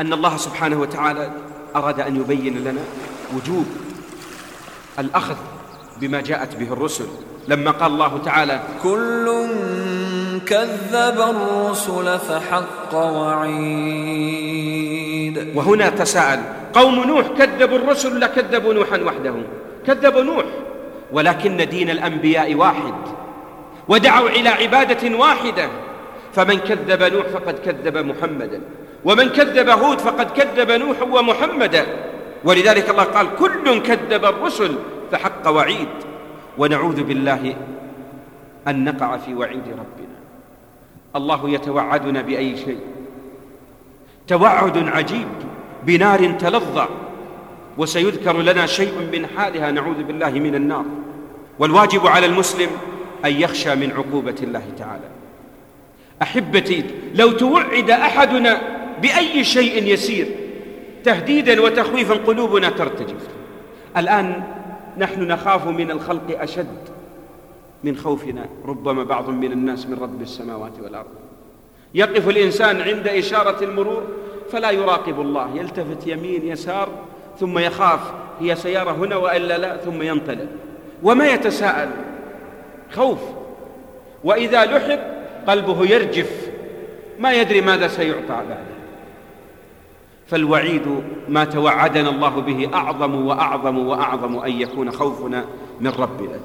أن الله سبحانه وتعالى أراد أن يبين لنا وجوب الأخذ بما جاءت به الرسل. لما قال الله تعالى كل كذب الرسل فحق وعيد. وهنا تساءل قوم نوح كذبوا الرسل ولا كذبوا نوحا وحده. كذبوا نوح ولكن دين الأنبياء واحد. ودعوا إلى عبادة واحدة. فمن كذب نوح فقد كذب محمدا. ومن كذب هود فقد كذب نوح ومحمدا ولذلك الله قال كل كذب الرسل فحق وعيد. ونعوذ بالله أن نقع في وعيد ربنا. الله يتوعدنا بأي شيء. توعد عجيب بنار تلظى. وسيذكر لنا شيء من حالها. نعوذ بالله من النار. والواجب على المسلم أن يخشى من عقوبة الله تعالى. أحبتي لو توعد أحدنا بأي شيء يسير. تهديدا وتخويفا قلوبنا ترتجف. الآن نحن نخاف من الخلق أشد من خوفنا. ربما بعض من الناس من رب السماوات والأرض. يقف الإنسان عند إشارة المرور فلا يراقب الله. يلتفت يمين يسار ثم يخاف هي سيارة هنا وإلا لا ثم ينطلق. وما يتساءل؟ خوف. وإذا لحق قلبه يرجف. ما يدري ماذا سيعطى بعد فالوعيد ما توعدنا الله به أعظم وأعظم وأعظم أن يكون خوفنا من ربنا.